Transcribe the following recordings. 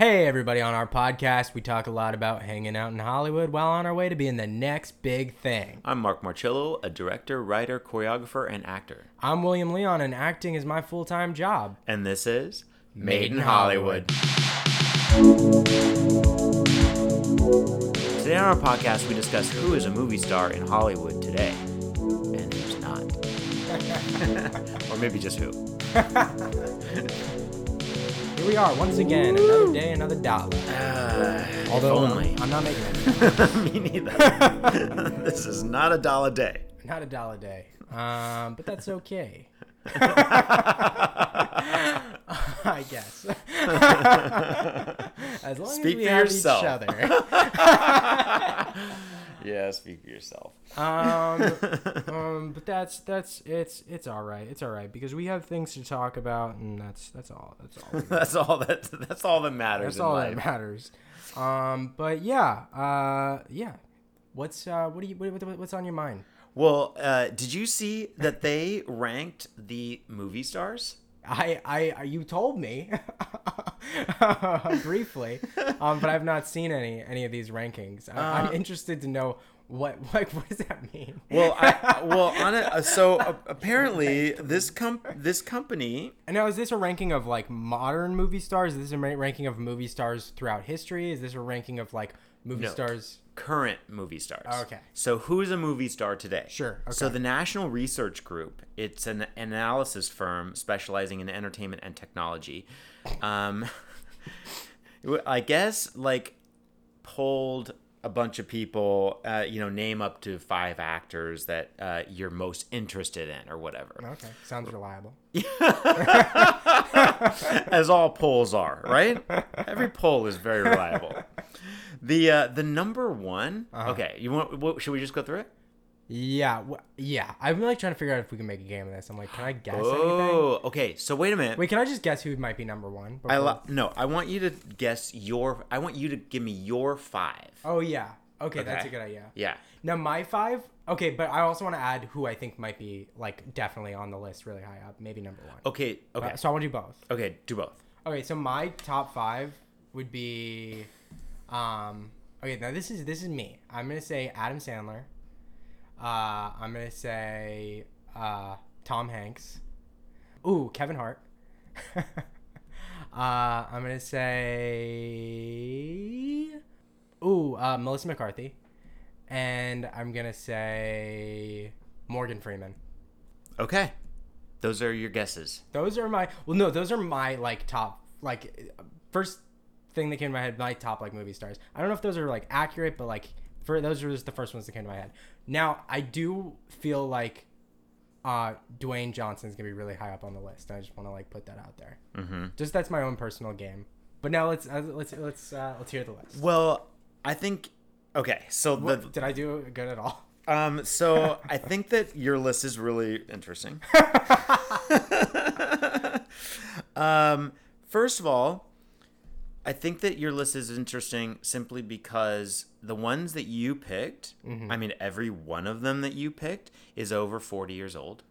Hey, everybody, on our podcast, we talk a lot about hanging out in Hollywood while on our way to being the next big thing. I'm Mark Marcello, a director, writer, choreographer, and actor. I'm William Leon, and acting is my full time job. And this is Made in Hollywood. Today on our podcast, we discuss who is a movie star in Hollywood today and who's not. or maybe just who. Here we are, once again, another day, another dollar. Uh, Although only. I'm not making it. Me neither. this is not a dollar day. Not a dollar day. Um, but that's okay. I guess. as long Speak as we have yourself. each other. Yeah, speak for yourself. um, um, but that's that's it's it's all right. It's all right because we have things to talk about, and that's that's all. That's all. that's all that that's all that matters that's all life. that matters. Um, but yeah, uh, yeah. What's uh, what do you what, what- what's on your mind? Well, uh, did you see that they ranked the movie stars? I, I, you told me briefly, um, but I've not seen any any of these rankings. I, Uh, I'm interested to know what like what does that mean? Well, I, well, on it. uh, So uh, apparently, this com this company. And now, is this a ranking of like modern movie stars? Is this a ranking of movie stars throughout history? Is this a ranking of like movie No. stars? Current movie stars. Okay. So who's a movie star today? Sure, okay. So the National Research Group, it's an analysis firm specializing in entertainment and technology. Um, I guess like polled a bunch of people, uh, you know, name up to five actors that uh, you're most interested in or whatever. Okay, sounds reliable. as all polls are, right? Every poll is very reliable. The uh, the number one. Uh-huh. Okay, you want? What, should we just go through it? Yeah, wh- yeah. I'm like trying to figure out if we can make a game of this. I'm like, can I guess anything? Oh, okay. So wait a minute. Wait, can I just guess who might be number one? I before- lo- no. I want you to guess your. I want you to give me your five. Oh yeah. Okay, that's a good idea. Yeah. Now my five. Okay, but I also want to add who I think might be like definitely on the list, really high up, maybe number one. Okay. Okay. Uh, so I want to do both. Okay. Do both. Okay, so my top five would be, um, okay. Now this is this is me. I'm gonna say Adam Sandler. Uh, I'm gonna say uh, Tom Hanks. Ooh, Kevin Hart. uh, I'm gonna say, ooh, uh, Melissa McCarthy, and I'm gonna say Morgan Freeman. Okay. Those are your guesses. Those are my well, no, those are my like top like first thing that came to my head. My top like movie stars. I don't know if those are like accurate, but like for those are just the first ones that came to my head. Now I do feel like uh Dwayne Johnson's gonna be really high up on the list. I just want to like put that out there. Mm-hmm. Just that's my own personal game. But now let's uh, let's let's uh, let's hear the list. Well, I think. Okay. So the What, did I do good at all? Um, so I think that your list is really interesting. um, first of all, I think that your list is interesting simply because the ones that you picked, I mean, every one of them that you picked is over 40 years old.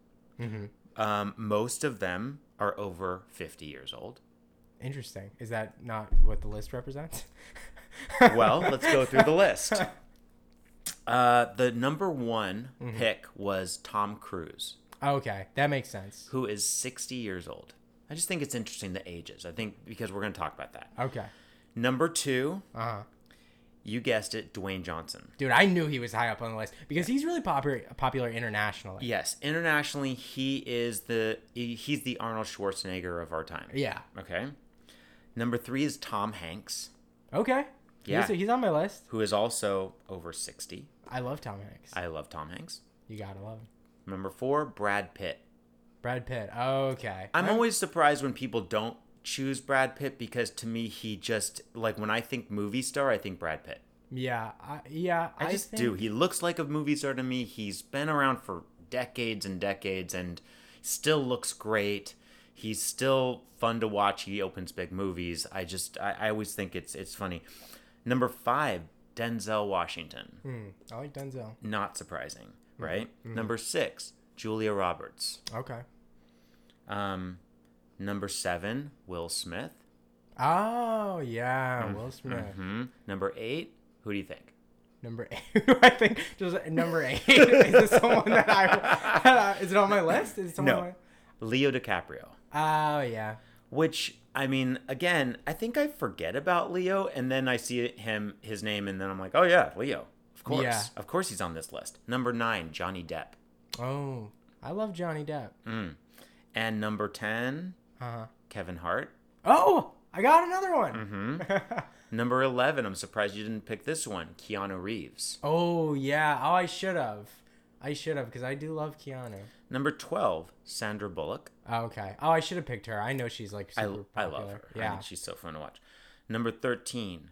Um, most of them are over 50 years old. Interesting. Is that not what the list represents? Well, let's go through the list. Uh, the number one pick was Tom Cruise. okay, that makes sense. who is 60 years old. I just think it's interesting the ages. I think because we're going to talk about that. Okay. Number two, Uh huh. you guessed it, Dwayne Johnson. Dude, I knew he was high up on the list because he's really popular popular internationally. Yes, internationally, he is the he's the Arnold Schwarzenegger of our time. Yeah. Okay. Number three is Tom Hanks, Okay. Yeah. He's, he's on my list. who is also over 60. I love Tom Hanks. I love Tom Hanks. you gotta love him. Number four, Brad Pitt. Brad Pitt. Okay. I'm always surprised when people don't choose Brad Pitt because to me, he just, like, when I think movie star, I think Brad Pitt. Yeah. I, yeah. I just think- do. He looks like a movie star to me. He's been around for decades and decades and still looks great. He's still fun to watch. He opens big movies. I just I, I always think it's it's funny. Number five, Denzel Washington. Hmm, I like Denzel. Not surprising, right? Number six, Julia Roberts. Okay. Um, number seven, Will Smith. Oh yeah, Will Smith. hmm Number eight, who do you think? Number eight. I think just number eight. is this someone that I? is it on my list? Is it someone No. on Leo DiCaprio. Oh yeah. Which I mean, again, I think I forget about Leo, and then I see him, his name, and then I'm like, oh yeah, Leo. Of course, Yeah. of course, he's on this list. Number nine, Johnny Depp, Oh, I love Johnny Depp. and number ten, Uh-huh. Kevin Hart. Oh, I got another one. Mm-hmm. Number eleven, I'm surprised you didn't pick this one, Keanu Reeves. oh yeah. Oh, I should have. I should have because I do love Keanu. Number twelve, Sandra Bullock. Oh, okay. Oh, I should have picked her. I know she's like I, super I popular. love her. I Yeah. think she's so fun to watch. Number thirteen,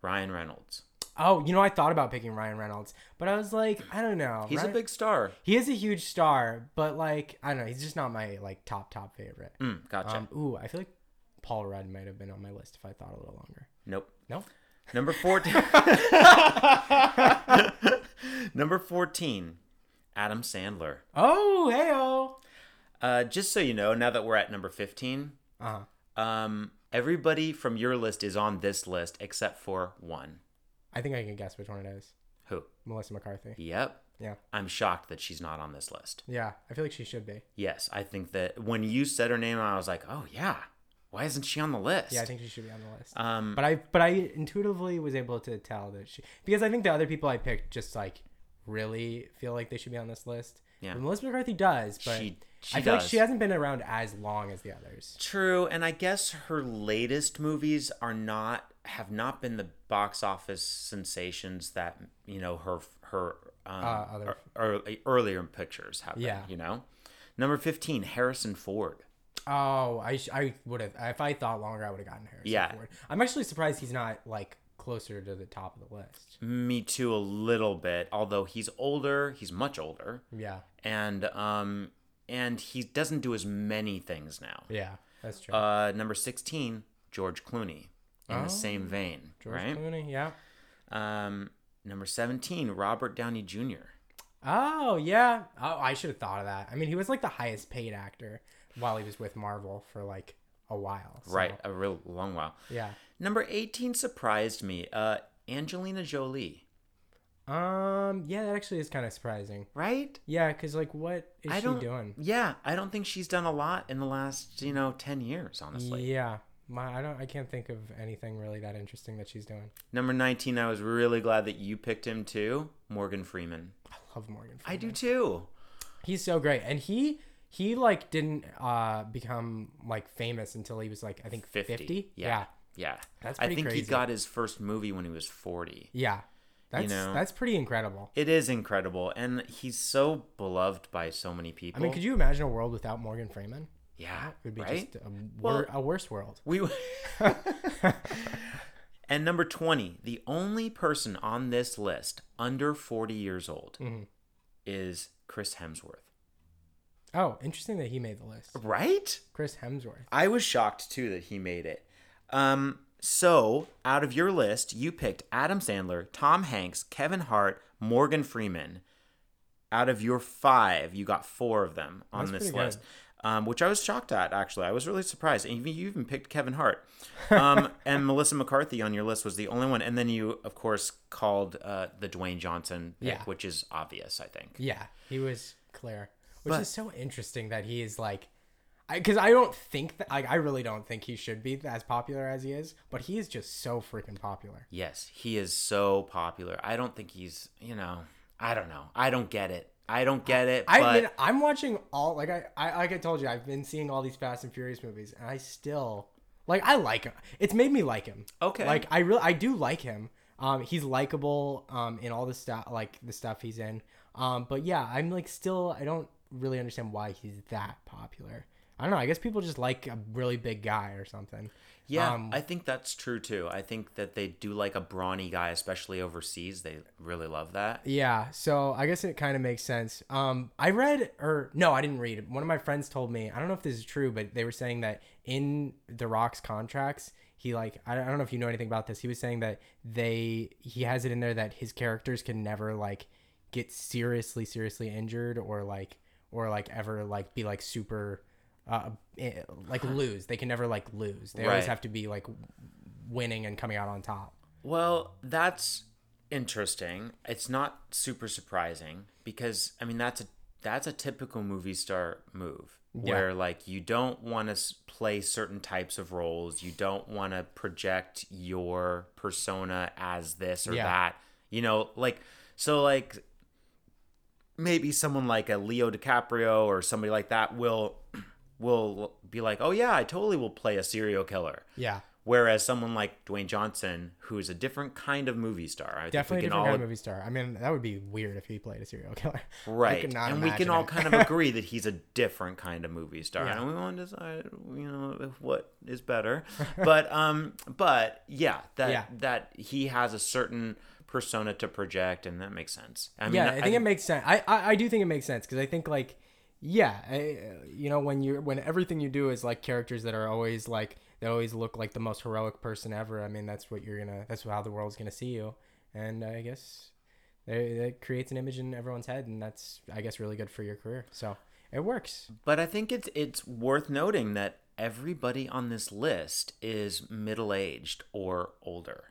Ryan Reynolds. Oh, you know, I thought about picking Ryan Reynolds, but I was like, I don't know. He's a big star. He is a huge star, but like, I don't know. He's just not my like top top favorite. Mm, gotcha. Um, ooh, I feel like Paul Rudd might have been on my list if I thought a little longer. nope. Nope. Number 14. Number 14, Adam Sandler. Oh, heyo. Uh, just so you know, now that we're at number 15, Uh huh. um, everybody from your list is on this list except for one. I think I can guess which one it is. Who? Melissa McCarthy. Yep. Yeah. I'm shocked that she's not on this list. Yeah, I feel like she should be. Yes, I think that when you said her name, I was like, oh, yeah. Why isn't she on the list? Yeah, I think she should be on the list. Um, but I but I intuitively was able to tell that she because I think the other people I picked just like really feel like they should be on this list. Yeah. But Melissa McCarthy does, but She- she I feel like does. she hasn't been around as long as the others. True, and I guess her latest movies are not have not been the box office sensations that you know her her um, Uh, other- ear- ear- earlier pictures have. Yeah. been, you know. Number fifteen, Harrison Ford. Oh, I sh- I would have if I thought longer, I would have gotten Harrison Yeah. Ford. I'm actually surprised he's not like closer to the top of the list. Me too, a little bit. Although he's older, he's much older, Yeah, and um, and he doesn't do as many things now. yeah, that's true. Uh, number sixteen, George Clooney. In Oh. the same vein, George right? Clooney, yeah. Um, number seventeen, Robert Downey Jr. Oh yeah. Oh, I should have thought of that. I mean, he was like the highest paid actor while he was with Marvel for like a while. so, Right, a real long while. Yeah. Number 18 surprised me. Uh Angelina Jolie, Um. Yeah, that actually is kind of surprising. right? Yeah, because like, what is I she don't doing? Yeah, I don't think she's done a lot in the last, you know, 10 years, honestly. Yeah. My, I don't. I can't think of anything really that interesting that she's doing. Number 19, I was really glad that you picked him too. Morgan Freeman. I love Morgan. Freeman. I do too. He's so great, and he he like didn't uh become like famous until he was like I think 50. fifty. Yeah. Yeah. Yeah. That's I think he got his first movie when he was 40. Yeah. That's know? that's pretty incredible. It is incredible and he's so beloved by so many people. I mean, could you imagine a world without Morgan Freeman? Yeah, It would be right? just a, Well- a worse world. We And number 20, the only person on this list under 40 years old Mm-hmm. is Chris Hemsworth. Oh, interesting that he made the list. Right? Chris Hemsworth. I was shocked too that he made it. Um so, out of your list, you picked Adam Sandler, Tom Hanks, Kevin Hart, Morgan Freeman. Out of your 5, you got 4 of them on That's this list. Um, which I was shocked at actually. I was really surprised. And even you even picked Kevin Hart. Um, and Melissa McCarthy on your list was the only one. And then you, of course, called uh, the Dwayne Johnson pick, Yeah. which is obvious, I think. Yeah, he was clear, which But- is so interesting that he is like, because I, don't think that like I really don't think he should be as popular as he is, but he is just so freaking popular. Yes, he is so popular. I don't think he's, you know, I don't know. I don't get it. I don't get it. I but mean, I'm watching all like I, I like I told you, I've been seeing all these Fast and Furious movies, and I still like I like him. It's made me like him. Okay. Like I really I do like him. Um, he's likable. Um, in all the stuff like the stuff he's in. Um, but yeah, I'm like still I don't really understand why he's that popular. I don't know. I guess people just like a really big guy or something. yeah, um, I think that's true too. I think that they do like a brawny guy, especially overseas. They really love that. Yeah, so I guess it kind of makes sense. Um, I read, or no, I didn't read. One of my friends told me. I don't know if this is true, but they were saying that in The Rock's contracts, he like I don't I don't know if you know anything about this. He was saying that they he has it in there that his characters can never like get seriously seriously injured or like or like ever like be like super uh, eh, like lose. They can never like lose. They always have to be like winning and coming out on top. Well, that's interesting. It's not super surprising because I mean that's a that's a typical movie star move where like you don't want to play certain types of roles. You don't want to project your persona as this or Yeah. that. You know, like so like maybe someone like a Leo DiCaprio or somebody like that will will be like, "Oh yeah, I totally will play a serial killer." Yeah, Whereas someone like Dwayne Johnson, who is a different kind of movie star, I definitely a different all kind of movie star. I mean, that would be weird if he played a serial killer. I right, and we can all kind of agree that he's a different kind of movie star, Yeah. and we want to decide, you know, what is better. but um, but yeah, that Yeah. that he has a certain persona to project, and that makes sense. I mean, yeah, I think it makes sense. I, I, I do think it makes sense because I think like, yeah, I, you know, when you're when everything you do is like characters that are always like they always look like the most heroic person ever. I mean, that's what you're gonna. That's how the world's gonna see you, and I guess that creates an image in everyone's head, and that's I guess really good for your career. So it works. But I think it's it's worth noting that everybody on this list is middle aged or older.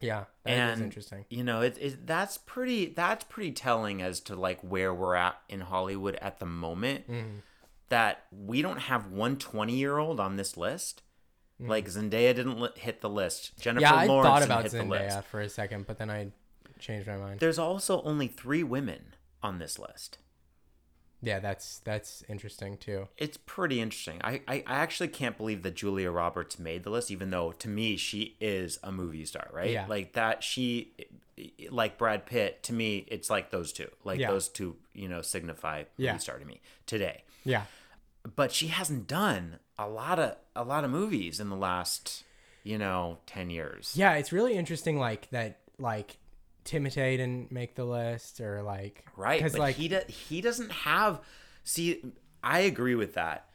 Yeah, that is and interesting. you know it, it that's pretty that's pretty telling as to like where we're at in hollywood at the moment Mm-hmm. that we don't have one 20 year old on this list Mm-hmm. like zendaya didn't li- hit the list jennifer Yeah, I lawrence thought about hit the list Zendaya for a second, but then I changed my mind. there's also only three women on this list Yeah, that's that's interesting too. it's pretty interesting I, I i actually can't believe that julia roberts made the list even though to me she is a movie star right Yeah. like that she like brad pitt to me it's like those two like Yeah. those two you know signify movie Yeah. star to me today Yeah. but she hasn't done a lot of a lot of movies in the last you know 10 years Yeah, it's really interesting, like that, like Timothée didn't make the list, or like right because like he do, he doesn't have see i agree with that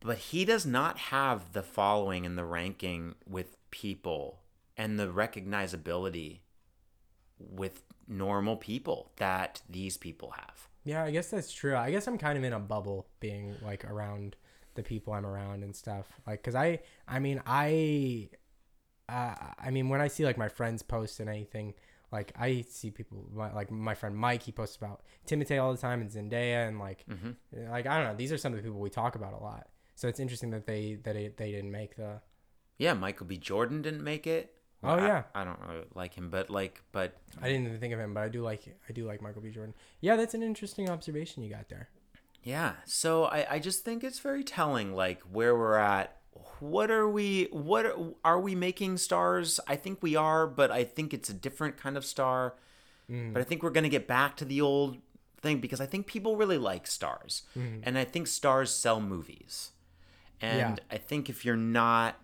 but he does not have the following and the ranking with people and the recognizability with normal people that these people have yeah, I guess that's true. I guess I'm kind of in a bubble, being like around the people I'm around and stuff. Like, cause I, I mean, I, uh, I mean, when I see like my friends post and anything, like I see people my, like my friend Mike, he posts about Timothée all the time and Zendaya and like, Mm-hmm. like I don't know, these are some of the people we talk about a lot. So it's interesting that they that it, they didn't make the. yeah michael b jordan didn't make it Oh, I- yeah. I, don't really like him but like but I didn't even think of him, but I do like I do like Michael B. Jordan. Yeah, that's an interesting observation you got there. Yeah. So I, I just think it's very telling, like where we're at. What are we? What are, are we making stars? I think we are, but I think it's a different kind of star. Mm. But I think we're gonna get back to the old thing because I think people really like stars, and I think stars sell movies. And. Yeah. I think if you're not,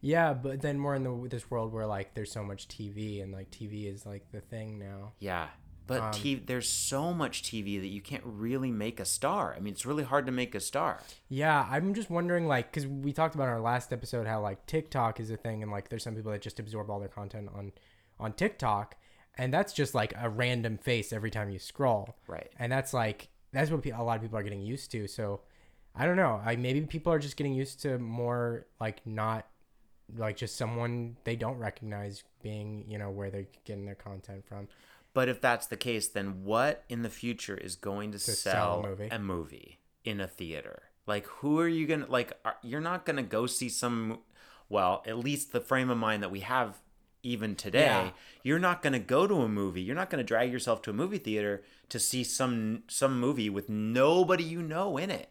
Yeah, but then more in the this world where like there's so much TV and like TV is like the thing now. yeah. But Um, TV, there's so much TV that you can't really make a star. I mean, it's really hard to make a star. Yeah, I'm just wondering like cuz we talked about in our last episode how like TikTok is a thing and like there's some people that just absorb all their content on on TikTok and that's just like a random face every time you scroll. Right. And that's like that's what a lot of people are getting used to. So I don't know. I maybe people are just getting used to more like not like just someone they don't recognize being, you know, where they're getting their content from. But if that's the case, then what in the future is going to, sell sell, a movie. a movie in a theater? Like, who are you gonna like? Are, you're not gonna go see some. Well, at least the frame of mind that we have even today, Yeah. you're not gonna go to a movie. You're not gonna drag yourself to a movie theater to see some some movie with nobody you know in it.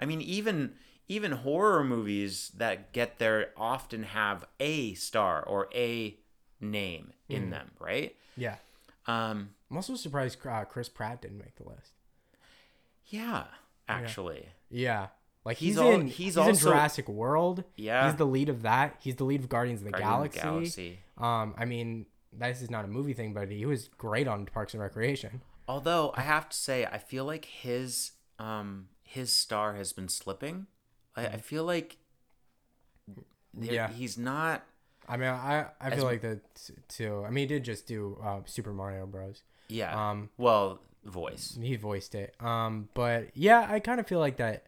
I mean, even even horror movies that get there often have a star or a name in Mm. them, right? Yeah. Um, I'm also surprised uh, Chris Pratt didn't make the list. yeah, actually. Yeah. Like He's he's, al- in he's he's, in Jurassic World. Yeah. He's the lead of that. He's the lead of Guardians of the Guardians of the Galaxy. Um I mean, this is not a movie thing, but he was great on Parks and Recreation. Although I have to say, I feel like his um his star has been slipping. I, I feel like Yeah. he's not. I mean, I I As- feel like that too. I mean, he did just do uh, Super Mario Bros. Yeah. Um well, voice. he voiced it. Um but yeah, I kind of feel like that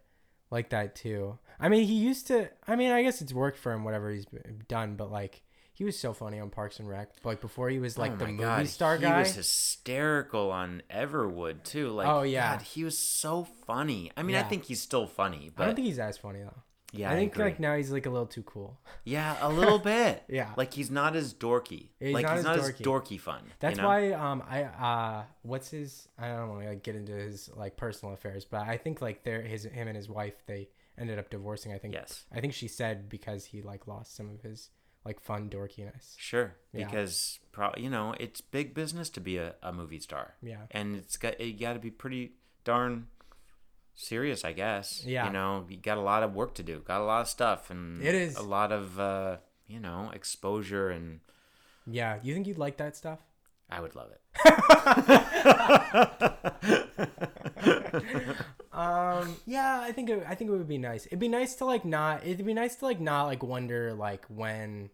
like that too. I mean, he used to. I mean, I guess it's worked for him, whatever he's done. But like, he was so funny on Parks and Rec. Like before, he was like oh the movie God, star he guy. was hysterical on Everwood too. Like, Oh, yeah. God, he was so funny. I mean, I think he's still funny, but I don't think he's as funny though. Yeah, I think agree. like now he's like a little too cool. yeah, a little bit. Yeah. like he's not as dorky. He's like not he's as not dorky. as dorky fun. you That's know? why um I uh what's his I don't want to like get into his like personal affairs, but I think like they're his him and his wife they ended up divorcing. I think Yes. I think she said because he like lost some of his like fun dorkiness. Sure, Yeah. because pro- you know it's big business to be a, a movie star. Yeah. and it's got you got to be pretty darn serious, I guess. Yeah. you know, you got a lot of work to do, got a lot of stuff, and It is. a lot of uh, you know exposure, and Yeah, you think you'd like that stuff? I would love it. Um, yeah, I think it, I think it would be nice. It'd be nice to like not. It'd be nice to like not like wonder like when,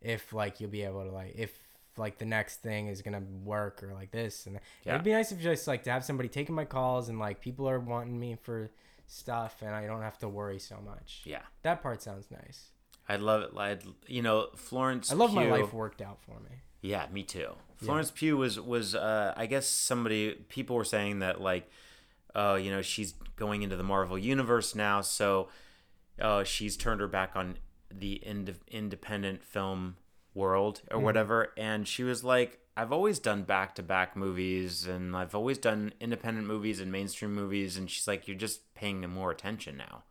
if like you'll be able to like if like the next thing is gonna work or like this and Yeah. it'd be nice if just like to have somebody taking my calls and like people are wanting me for stuff and I don't have to worry so much. Yeah, That part sounds nice. I'd love it. I'd, you know, Florence. I love my life worked out for me. Yeah, me too. Florence Pugh was was uh, I guess somebody people were saying that like, uh, you know, she's going into the Marvel universe now, so uh, she's turned her back on the ind- independent film world or whatever, and she was like, I've always done back to back movies, and I've always done independent movies and mainstream movies, and she's like, you're just paying more attention now.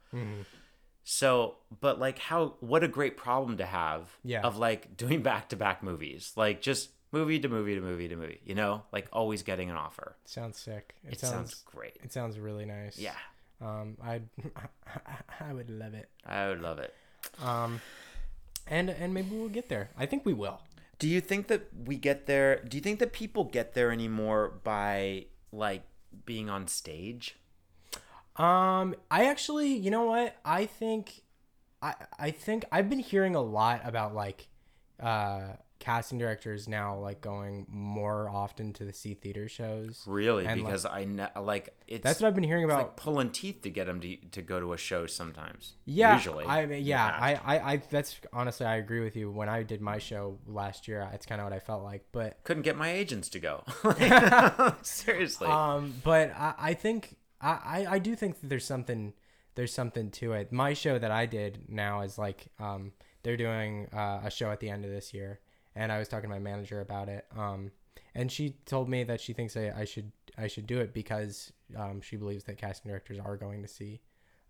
So, but like how what a great problem to have Yeah. of like doing back to back movies. Like just movie to movie to movie to movie, you know? Like always getting an offer. Sounds sick. It, It sounds, sounds, great. it sounds really nice. Yeah. Um, I I would love it. I would love it. Um, and and maybe we'll get there. I think we will. Do you think that we get there? Do you think that people get there anymore by like being on stage? Um, I actually, you know what? I think, I I think I've been hearing a lot about like, uh, casting directors now like going more often to the see theater shows. Really? And, like- because I ne- like it's That's what I've been hearing it's about. like pulling teeth to get them to, to go to a show sometimes. yeah, Usually. I yeah, I. I I that's honestly I agree with you. When I did my show last year, it's kind of what I felt like. But couldn't get my agents to go. Seriously. Um, but I, I think I, I, I do think that there's something there's something to it. My show that I did now is like um they're doing uh, a show at the end of this year, and I was talking to my manager about it. Um, and she told me that she thinks I, I should I should do it because um she believes that casting directors are going to see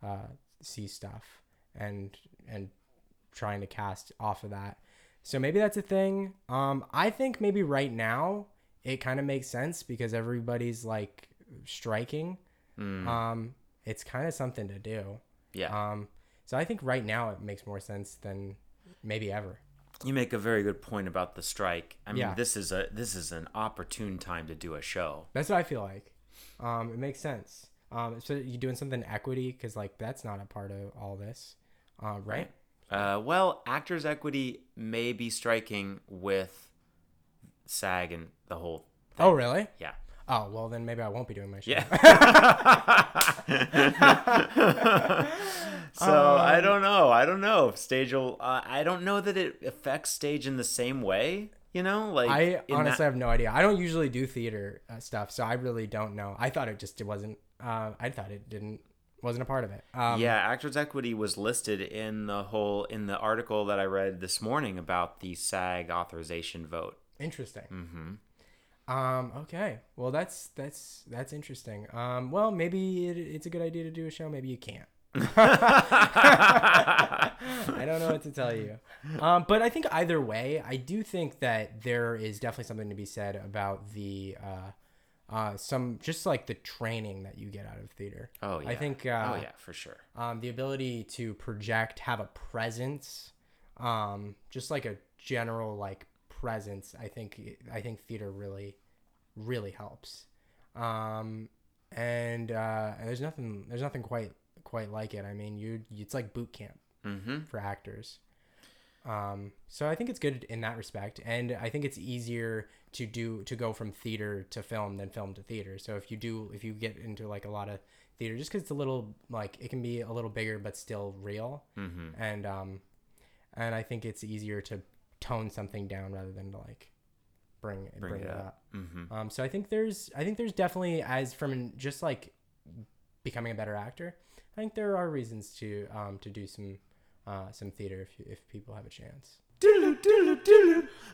uh see stuff and and trying to cast off of that. So maybe that's a thing. Um, I think maybe right now it kind of makes sense because everybody's like striking. Mm, Um, it's kind of something to do. yeah. Um, so I think right now it makes more sense than maybe ever. You make a very good point about the strike. I mean, Yeah. this is a this is an opportune time to do a show. That's what I feel like. Um, it makes sense. Um, so you're doing something equity because like that's not a part of all this, uh, right? Uh, well, Actors Equity may be striking with SAG and the whole. Oh, really? Yeah. Oh, well then maybe I won't be doing my show. Yeah. so I don't know. I don't know if stage will. Uh, I don't know that it affects stage in the same way. You know, like I honestly that- have no idea. I don't usually do theater uh, stuff, so I really don't know. I thought it just it wasn't. Uh, I thought it didn't wasn't a part of it. Um, yeah, Actors Equity was listed in the whole in the article that I read this morning about the SAG authorization vote. Interesting. Mm-hmm. Um. Okay. Well, that's that's that's interesting. Um. Well, maybe it, it's a good idea to do a show. Maybe you can't. I don't know what to tell you. Um, but I think either way, I do think that there is definitely something to be said about the uh, uh, some just like the training that you get out of theater. Oh yeah. I think. Uh, oh yeah, for sure. um, the ability to project, have a presence, um, just like a general like presence. I think I think theater really, really helps. Um, and uh, and there's nothing there's nothing quite quite like it. I mean, you it's like boot camp Mm-hmm. for actors. Um, so I think it's good in that respect, and I think it's easier to do to go from theater to film than film to theater. So if you do, if you get into like a lot of theater, just because it's a little like it can be a little bigger but still real, Mm-hmm. and um, and I think it's easier to tone something down rather than to like bring Bring bring, it up. up. Mm-hmm. Um, so I think there's I think there's definitely as from just like becoming a better actor. I think there are reasons to um to do some uh some theater if you, if people have a chance.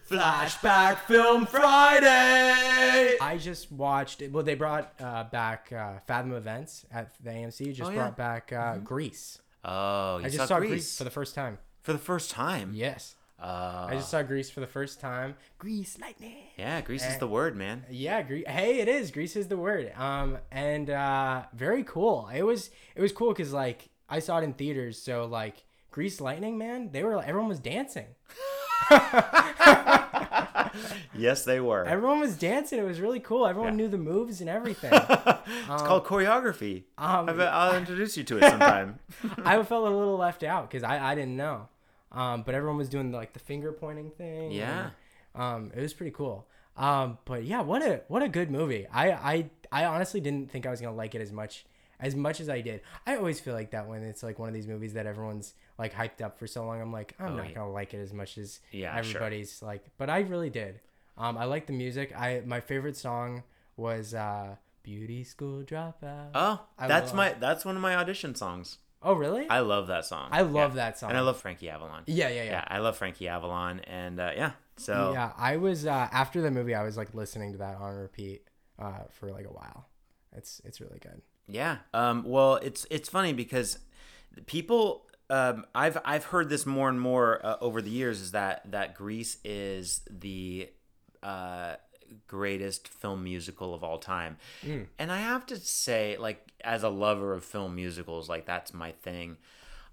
Flashback Film Friday. I just watched well they brought uh, back uh, Fathom Events at the AMC just Oh, yeah. brought back uh, Grease. Oh, you I just saw, Grease, Grease for the first time. for the first time. Yes. Uh, I just saw Grease for the first time. Grease lightning. yeah, Grease is Eh. the word, man. Yeah, Gre- hey, it is. Grease is the word. Um, and uh, very cool. It was it was cool because like I saw it in theaters, so like Grease Lightning, man, they were everyone was dancing. yes, they were. Everyone was dancing. It was really cool. Everyone knew the moves and everything. it's called choreography. um, I'll introduce you to it sometime. I felt a little left out because I, I didn't know. Um, but everyone was doing like the finger pointing thing. Yeah. and, um, it was pretty cool. Um, but yeah, what a what a good movie. I I I honestly didn't think I was gonna like it as much as much as I did. I always feel like that when it's like one of these movies that everyone's like hyped up for so long. I'm like, I'm Oh, not yeah. gonna like it as much as Yeah, sure. everybody's like. But I really did. Um, I like the music. I my favorite song was uh, "Beauty School Dropout." Oh, I that's my that's one of my audition songs. Oh, really? I love that song. I love Yeah. that song. and I love Frankie Avalon. Yeah, yeah, Yeah, yeah. I love Frankie Avalon, and uh, yeah, so Yeah, I was uh, after the movie. I was like listening to that on repeat uh, for like a while. It's it's really good. Yeah. Um, well, it's it's funny because people. Um, I've I've heard this more and more uh, over the years. Is that that Grease is the uh, greatest film musical of all time, and I have to say, like as a lover of film musicals, like that's my thing.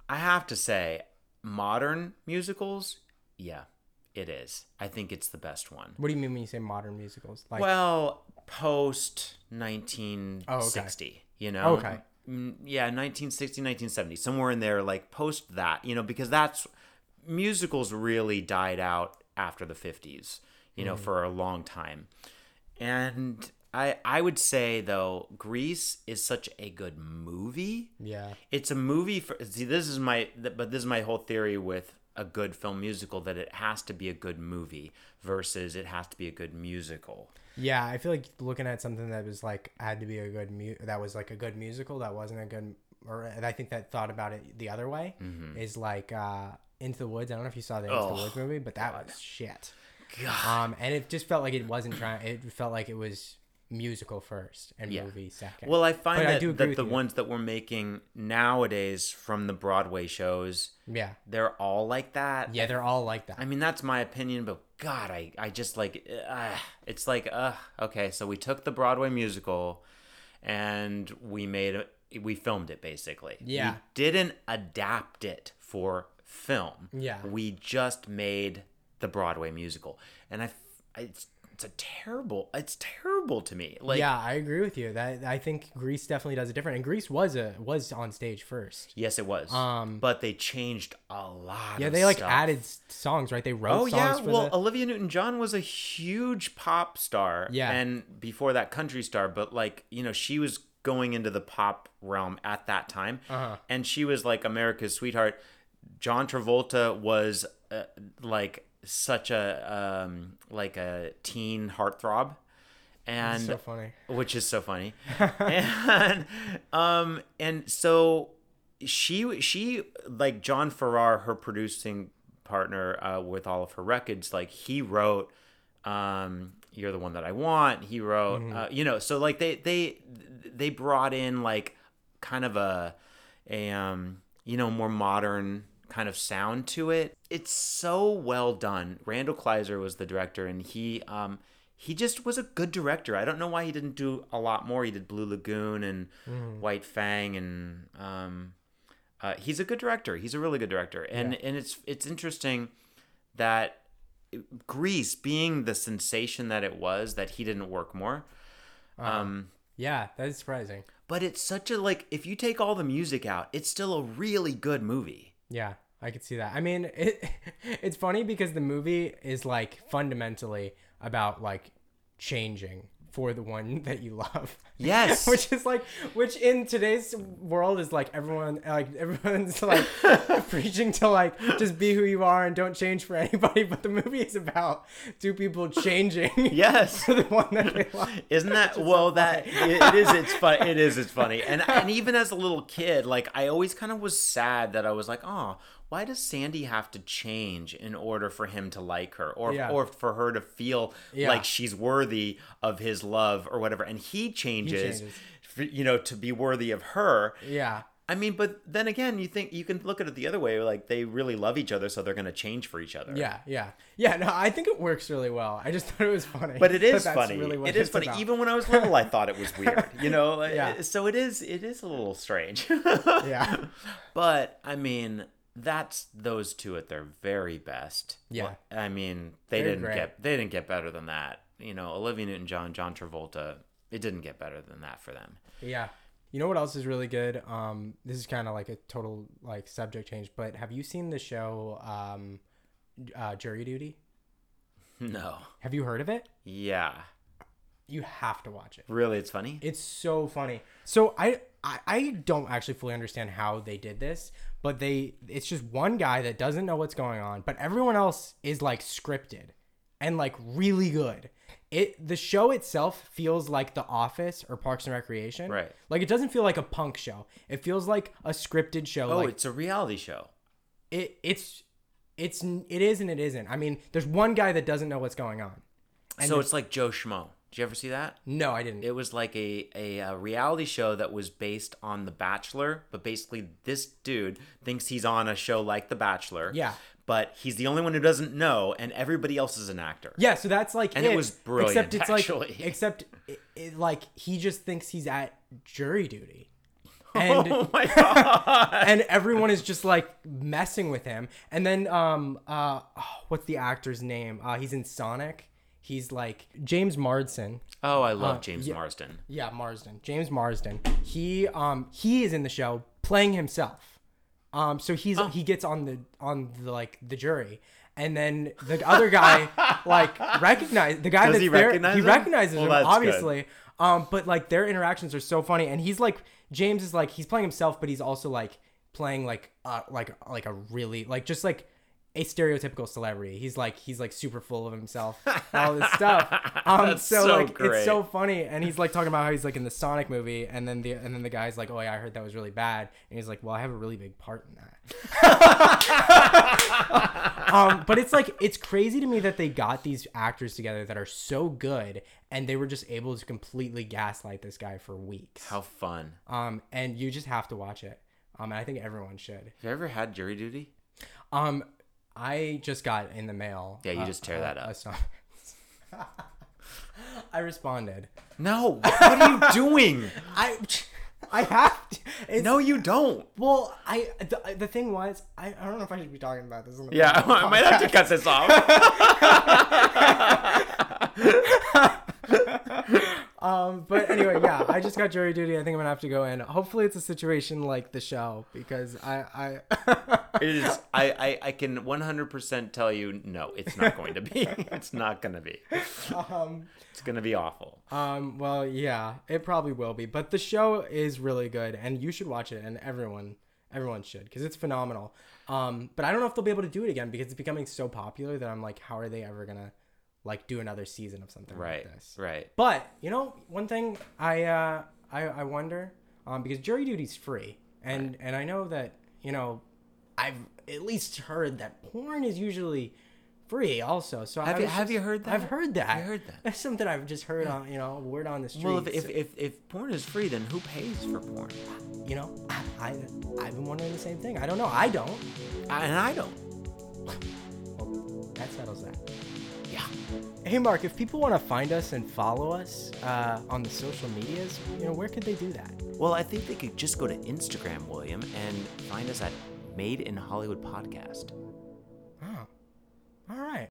I have to say, modern musicals, yeah, it is. I think it's the best one. What do you mean when you say modern musicals? Like, Well, post 1960, you know? Okay. Mm, Yeah, 1960, 1970, somewhere in there, like post that, you know, because that's musicals really died out after the 50s, you know, for a long time. And I I would say though, Grease is such a good movie yeah, it's a movie for see this is my but this is my whole theory with a good film musical that it has to be a good movie versus it has to be a good musical yeah. I feel like looking at something that was like had to be a good mu- that was like a good musical that wasn't a good or and I think that thought about it the other way is like uh, Into the Woods. I don't know if you saw the Into Mm-hmm. Oh, the Woods movie, but that was shit. God. Um, and it just felt like it wasn't trying. It felt like it was musical first and Yeah. movie second. well i find But I that, do that the you. ones that we're making nowadays from the broadway shows yeah, they're all like that yeah, they're all like that. I mean, that's my opinion, but God, I, I just like, uh, it's like, uh, okay, so we took the Broadway musical and we made it, we filmed it basically. Yeah. We didn't adapt it for film. Yeah. We just made the Broadway musical. And I, it's, it's a terrible, it's terrible to me. Like, yeah, I agree with you. That I think Grease definitely does it different. And Grease was a was on stage first. yes, it was. Um, but they changed a lot. Yeah, they like stuff. added songs, right? They wrote songs. Oh yeah, well the Olivia Newton-John was a huge pop star, Yeah. and before that country star, but like you know she was going into the pop realm at that time, Uh-huh. and she was like America's sweetheart. John Travolta was uh, like such a um, like a teen heartthrob, and so funny. which is so funny. And um and so she she like john farrar her producing partner uh, with all of her records like he wrote um you're the one that i want. He wrote uh, you know so like they they they brought in like kind of a a um you know more modern kind of sound to it. It's so well done. Randall kleiser was the director and he um he just was a good director. I don't know why he didn't do a lot more. He did blue lagoon and white fang and um uh, he's a good director. He's a really good director. And and it's it's interesting that Grease being the sensation that it was that he didn't work more um Yeah, that is surprising. but it's such a like if you take all the music out it's still a really good movie Yeah, I could see that. I mean, it it's funny because the movie is like fundamentally about like changing for the one that you love. Yes. which is like which in today's world is like everyone like everyone's like preaching to like just be who you are and don't change for anybody, but the movie is about two people changing Yes. for the one that they love. Isn't that well? That it, it is. It's fun. It is. It's funny. And and even as a little kid, like I always kind of was sad that I was like, oh, why does Sandy have to change in order for him to like her, or Yeah. or for her to feel Yeah. like she's worthy of his love or whatever? And he changes, changes. For, you know, to be worthy of her. Yeah. I mean, but then again, you think you can look at it the other way, like they really love each other, so they're going to change for each other. Yeah, yeah, yeah. No, I think it works really well. I just thought it was funny. But it is that's funny. really it is funny. about. Even when I was little, I thought it was weird. You know. Yeah. So it is. It is a little strange. yeah, But I mean, that's those two at their very best. Yeah. I mean, they They're didn't great. get. They didn't get better than that. You know, Olivia Newton-John, John Travolta. It didn't get better than that for them. yeah. You know what else is really good? Um, this is kind of like a total like subject change, but have you seen the show um, uh, Jury Duty? No. Have you heard of it? Yeah. You have to watch it. Really, it's funny. It's so funny. So I, I I don't actually fully understand how they did this, but they it's just one guy that doesn't know what's going on, but everyone else is like scripted and like really good. It the show itself feels like The Office or Parks and Recreation. Right. Like it doesn't feel like a punk show. It feels like a scripted show. oh, like it's a reality show. it it's it's it is and it isn't. I mean, there's one guy that doesn't know what's going on. so it's like Joe Schmo. Did you ever see that? No, I didn't. It was like a, a, a reality show that was based on The Bachelor, but basically this dude thinks he's on a show like The Bachelor. Yeah. But he's the only one who doesn't know, and everybody else is an actor. Yeah, so that's like And it was brilliant, Except it's actually. like except it, it, like he just thinks he's at jury duty. And Oh my god! and everyone is just like messing with him. And then um uh oh, what's the actor's name? Uh he's in Sonic. He's like James Marsden. oh, I love Uh, James yeah. Marsden. Yeah, Marsden. James Marsden. He um he is in the show playing himself. Um so he's Oh. he gets on the on the like the jury. And then the other guy like recognize the guy Does that's he there recognize he him? recognizes Well, him that's good. obviously. Um but like their interactions are so funny and he's like James is like he's playing himself but he's also like playing like uh like like a really like just like a stereotypical celebrity. He's like he's like super full of himself, all this stuff. Um, That's so, so like great. it's so funny, and he's like talking about how he's like in the Sonic movie, and then the and then the guy's like, oh yeah, I heard that was really bad, and he's like, well, I have a really big part in that. um, but it's like it's crazy to me that they got these actors together that are so good, and they were just able to completely gaslight this guy for weeks. How fun! Um, and you just have to watch it. Um, and I think everyone should. Have you ever had jury duty? Um, I just got in the mail. Yeah, you uh, just tear uh, that up. song- I responded. No. What are you doing? I, I have to. No, you don't. Well, I the, the thing was, I, I don't know if I should be talking about this. Yeah, podcast. I might have to cut this off. Um, but anyway, yeah, I just got jury duty. I think I'm gonna have to go in. Hopefully, it's a situation like the show because I, I, It is. I, I, I can 100% tell you, no, it's not going to be. It's not going to be. um, It's going to be awful. um, well, yeah, it probably will be. But the show is really good, and you should watch it, and everyone, everyone should, because it's phenomenal. Um, but I don't know if they'll be able to do it again because it's becoming so popular that I'm like, how are they ever gonna like do another season of something Right. like this? Right. But you know, one thing I uh, I, I wonder um, because jury duty's free, and and I know that you know I've at least heard that porn is usually free also. So Have you- was have you heard that? I've heard that. You heard that? That's something I've just heard on you know word on the street. Well, if, if, if, if porn is free, then who pays for porn? you know, I, I I've been wondering the same thing. I don't know. I don't. I, and I don't. Well, that settles that. Hey, Mark, if people want to find us and follow us uh, on the social medias, you know, where could they do that? Well, I think they could just go to Instagram, William, and find us at Made in Hollywood Podcast. Oh, all right.